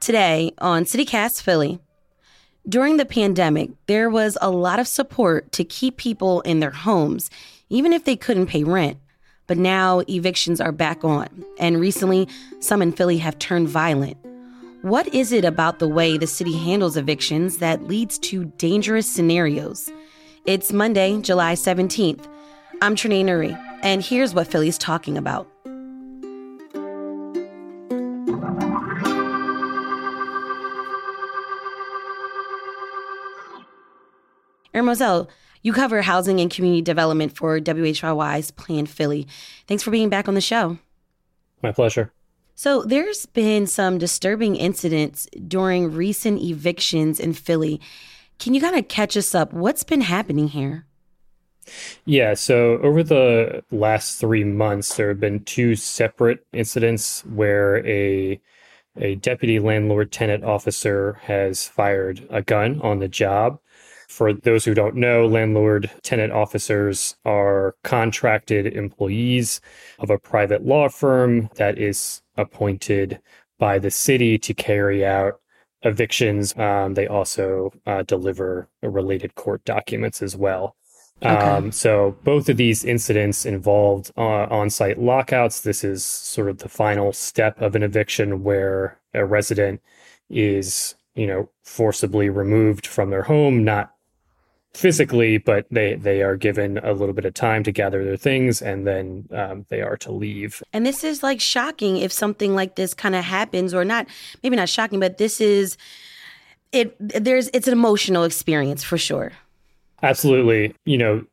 Today on CityCast Philly. During the pandemic, there was a lot of support to keep people in their homes, even if they couldn't pay rent. But now evictions are back on, and recently, some in Philly have turned violent. What is it about the way the city handles evictions that leads to dangerous scenarios? It's Monday, July 17th. I'm Trenae Nuri, and here's what Philly's talking about. Moselle, you cover housing and community development for WHYY's Plan Philly. Thanks for being back on the show. My pleasure. So, there's been some disturbing incidents during recent evictions in Philly. Can you kind of catch us up? What's been happening here? Yeah, so over the last three months, there have been two separate incidents where a a deputy landlord tenant officer has fired a gun on the job. For those who don't know, landlord tenant officers are contracted employees of a private law firm that is appointed by the city to carry out evictions. Um, they also uh, deliver related court documents as well. Okay. Um, so both of these incidents involved uh, on-site lockouts. This is sort of the final step of an eviction where a resident is, you know, forcibly removed from their home, not physically, but they they are given a little bit of time to gather their things, and then um, they are to leave. And this is like shocking if something like this kind of happens, or not. Maybe not shocking, but this is it. There's it's an emotional experience for sure. Absolutely. You know,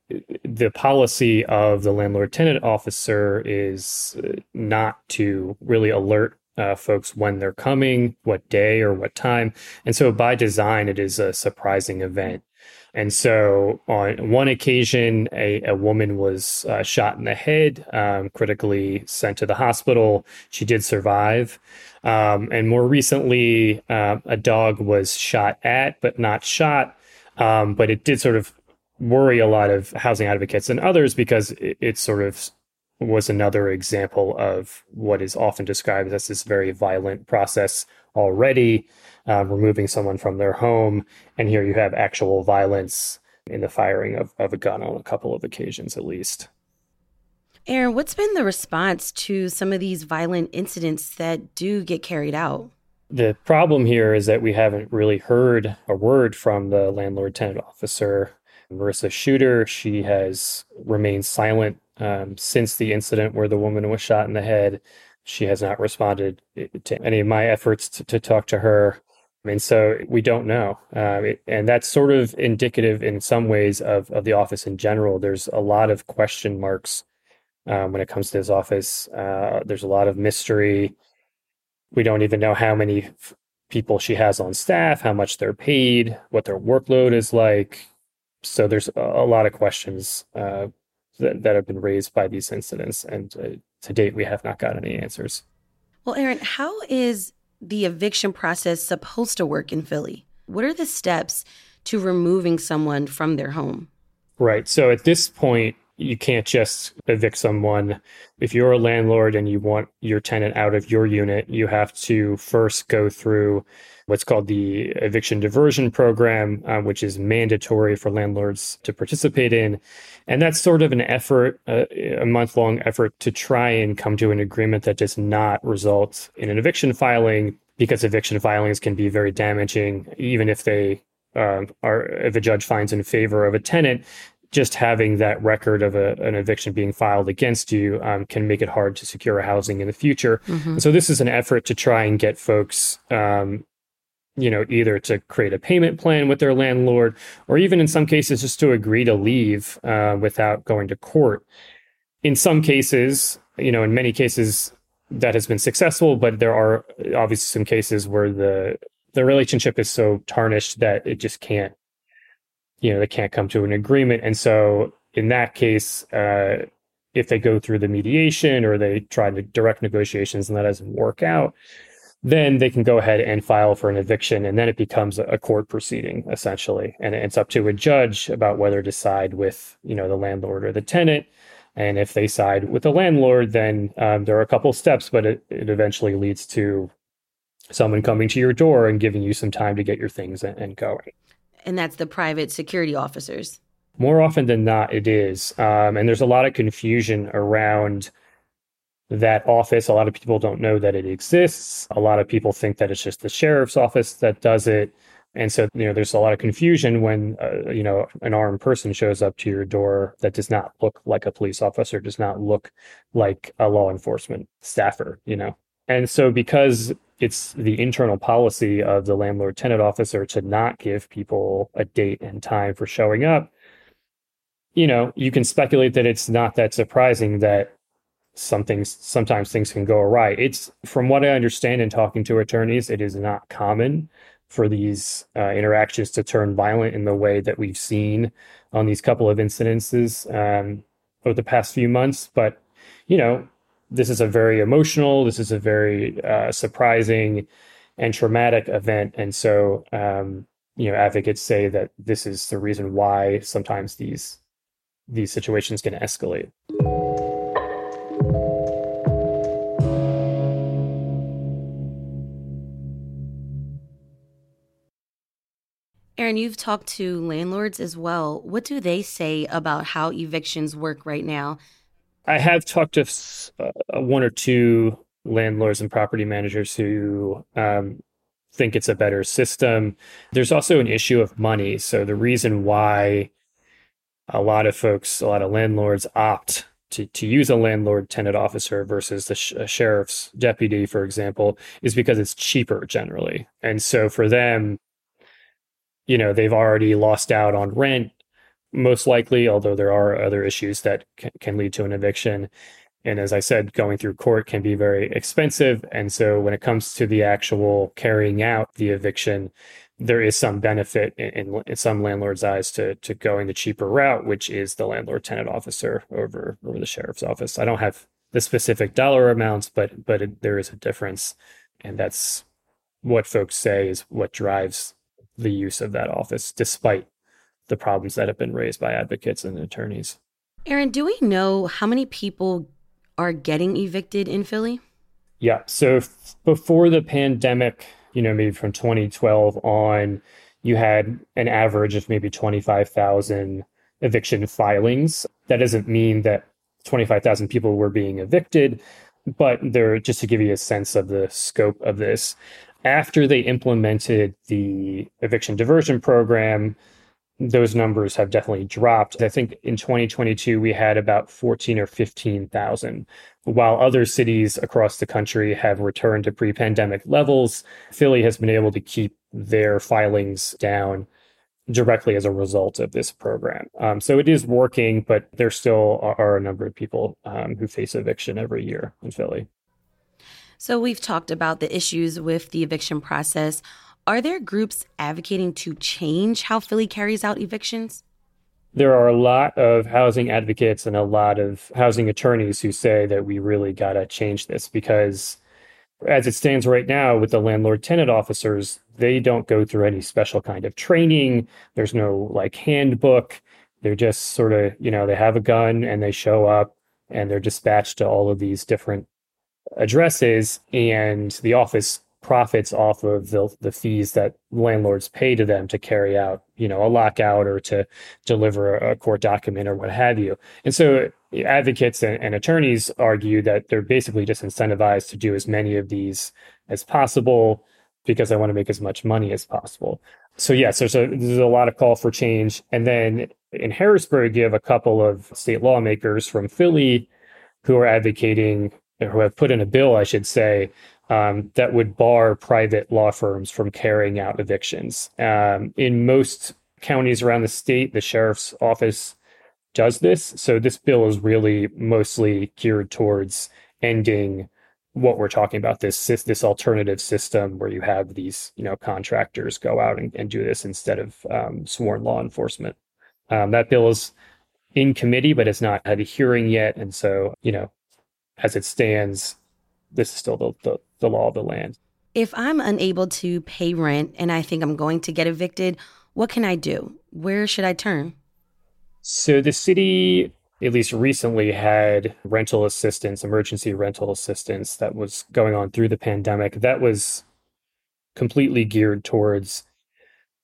the policy of the landlord tenant officer is uh, not to really alert uh, folks when they're coming, what day or what time. And so by design, it is a surprising event. And so on one occasion, a, a woman was uh, shot in the head, um, critically sent to the hospital. She did survive. Um, and more recently, uh, a dog was shot at, but not shot. Um, but it did sort of worry a lot of housing advocates and others because it, it sort of was another example of what is often described as this very violent process already um, removing someone from their home. And here you have actual violence in the firing of, of a gun on a couple of occasions, at least. Aaron, what's been the response to some of these violent incidents that do get carried out? The problem here is that we haven't really heard a word from the landlord tenant officer, Marisa Shuter. She has remained silent um, since the incident where the woman was shot in the head. She has not responded to any of my efforts to, to talk to her. And so we don't know. Um, it, and that's sort of indicative in some ways of, of the office in general. There's a lot of question marks um, when it comes to this office. Uh, there's a lot of mystery. We don't even know how many f- people she has on staff, how much they're paid, what their workload is like. So there's a, a lot of questions uh, that, that have been raised by these incidents. And uh, to date, we have not got any answers. Well, Aaron, how is the eviction process supposed to work in Philly? What are the steps to removing someone from their home? Right. So at this point, you can't just evict someone. If you're a landlord and you want your tenant out of your unit, you have to first go through what's called the eviction diversion program, um, which is mandatory for landlords to participate in. And that's sort of an effort, uh, a month long effort to try and come to an agreement that does not result in an eviction filing because eviction filings can be very damaging, even if they um, are, if a judge finds in favor of a tenant, just having that record of a, an eviction being filed against you um, can make it hard to secure housing in the future. Mm-hmm. so this is an effort to try and get folks um, you know, either to create a payment plan with their landlord or even in some cases just to agree to leave uh, without going to court. In some cases, you know, in many cases, that has been successful, but there are obviously some cases where the the relationship is so tarnished that it just can't, you know, they can't come to an agreement. And so in that case, uh, if they go through the mediation or they try the direct negotiations and that doesn't work out, then they can go ahead and file for an eviction and then it becomes a court proceeding essentially. And it's up to a judge about whether to side with you know the landlord or the tenant. And if they side with the landlord then um, there are a couple steps but it, it eventually leads to someone coming to your door and giving you some time to get your things and, and going and that's the private security officers more often than not it is um, and there's a lot of confusion around that office. A lot of people don't know that it exists. A lot of people think that it's just the sheriff's office that does it. And so, you know, there's a lot of confusion when, uh, you know, an armed person shows up to your door that does not look like a police officer, does not look like a law enforcement staffer, you know. And so, because it's the internal policy of the landlord tenant officer to not give people a date and time for showing up, you know, you can speculate that it's not that surprising that some things sometimes things can go awry. It's from what I understand in talking to attorneys, it is not common for these uh, interactions to turn violent in the way that we've seen on these couple of incidences um, over the past few months. But you know, this is a very emotional, this is a very uh, surprising and traumatic event, and so um, you know, advocates say that this is the reason why sometimes these these situations can escalate. Aaron, you've talked to landlords as well. What do they say about how evictions work right now? I have talked to uh, one or two landlords and property managers who um, think it's a better system. There's also an issue of money. So, the reason why a lot of folks, a lot of landlords opt to, to use a landlord tenant officer versus the sh- sheriff's deputy, for example, is because it's cheaper generally. And so, for them, you know they've already lost out on rent most likely although there are other issues that can, can lead to an eviction. And as i said going through court can be very expensive. And so when it comes to the actual carrying out the eviction there is some benefit in, in, some landlords eyes to to going the cheaper route which is the landlord tenant officer over over the sheriff's office. I don't have the specific dollar amounts but but it, there is a difference. And that's what folks say is what drives the use of that office, despite the problems that have been raised by advocates and attorneys. Aaron, do we know how many people are getting evicted in Philly? Yeah. So f- before the pandemic, you know, maybe from 2012 on, you had an average of maybe 25,000 eviction filings. That doesn't mean that 25,000 people were being evicted, but there, just to give you a sense of the scope of this, after they implemented the eviction diversion program, those numbers have definitely dropped. I think in 2022 we had about 14 or 15,000, while other cities across the country have returned to pre-pandemic levels. Philly has been able to keep their filings down directly as a result of this program. Um, so it is working, but there still are a number of people um, who face eviction every year in Philly. So we've talked about the issues with the eviction process. Are there groups advocating to change how Philly carries out evictions? There are a lot of housing advocates and a lot of housing attorneys who say that we really got to change this because, as it stands right now with the landlord tenant officers, they don't go through any special kind of training. There's no like handbook. They're just sort of, you know, they have a gun and they show up and they're dispatched to all of these different addresses and the office profits off of the, the fees that landlords pay to them to carry out you know a lockout or to deliver a court document or what have you. And so advocates and, and attorneys argue that they're basically just incentivized to do as many of these as possible because I want to make as much money as possible. So yes there's a there's a lot of call for change. And then in harrisburg you have a couple of state lawmakers from philly who are advocating who have put in a bill, I should say, um, that would bar private law firms from carrying out evictions. Um, in most counties around the state, the sheriff's office does this. So this bill is really mostly geared towards ending what we're talking about this this alternative system where you have these you know contractors go out and, and do this instead of um, sworn law enforcement. Um, that bill is in committee, but it's not had a hearing yet, and so you know, as it stands, this is still the, the, the law of the land. If I'm unable to pay rent and I think I'm going to get evicted, what can I do? Where should I turn? So the city at least recently had rental assistance, emergency rental assistance that was going on through the pandemic. That was completely geared towards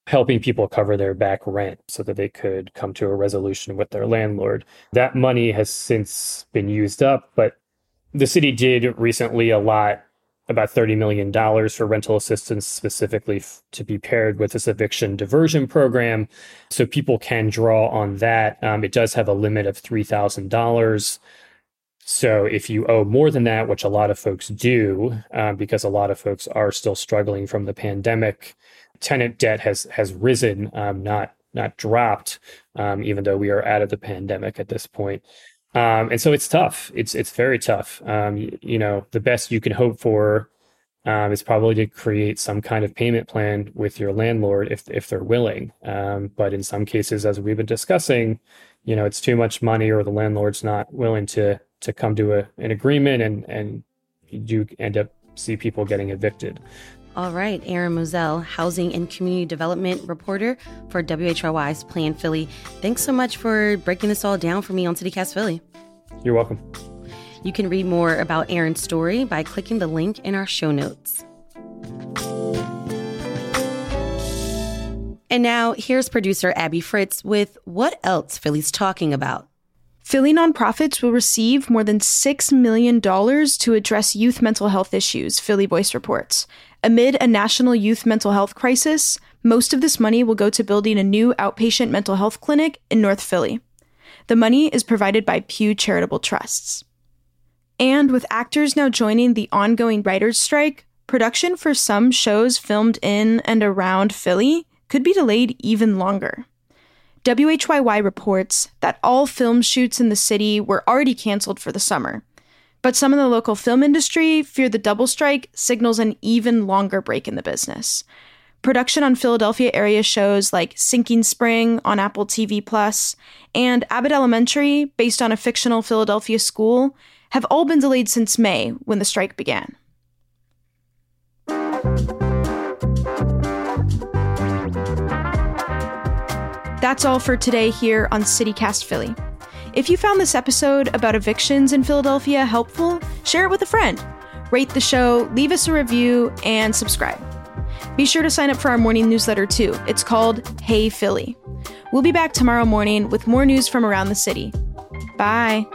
helping people cover their back rent so that they could come to a resolution with their landlord. That money has since been used up, but the city did recently allot about $30 million for rental assistance specifically f- to be paired with this eviction diversion program. So people can draw on that. Um, it does have a limit of $3,000. So if you owe more than that, which a lot of folks do, um, because a lot of folks are still struggling from the pandemic, tenant debt has has risen, um, not not dropped, um, even though we are out of the pandemic at this point. Um, and so it's tough. It's it's very tough. Um, you, you, know, the best you can hope for um, is probably to create some kind of payment plan with your landlord if if they're willing. Um, but in some cases, as we've been discussing, you know, it's too much money, or the landlord's not willing to to come to a, an agreement, and and you end up see people getting evicted. All right, Aaron Moselle, Housing and Community Development Reporter for WHYY's Plan Philly. Thanks so much for breaking this all down for me on CityCast Philly. You're welcome. You can read more about Aaron's story by clicking the link in our show notes. And now, here's producer Abby Fritz with what else Philly's talking about. Philly nonprofits will receive more than $6 million to address youth mental health issues, Philly Voice reports. Amid a national youth mental health crisis, most of this money will go to building a new outpatient mental health clinic in North Philly. The money is provided by Pew Charitable Trusts. And with actors now joining the ongoing writers' strike, production for some shows filmed in and around Philly could be delayed even longer. WHYY reports that all film shoots in the city were already canceled for the summer, but some in the local film industry fear the double strike signals an even longer break in the business. Production on Philadelphia area shows like Sinking Spring on Apple TV Plus and Abbott Elementary, based on a fictional Philadelphia school, have all been delayed since May when the strike began. That's all for today here on CityCast Philly. If you found this episode about evictions in Philadelphia helpful, share it with a friend. Rate the show, leave us a review, and subscribe. Be sure to sign up for our morning newsletter too. It's called Hey Philly. We'll be back tomorrow morning with more news from around the city. Bye.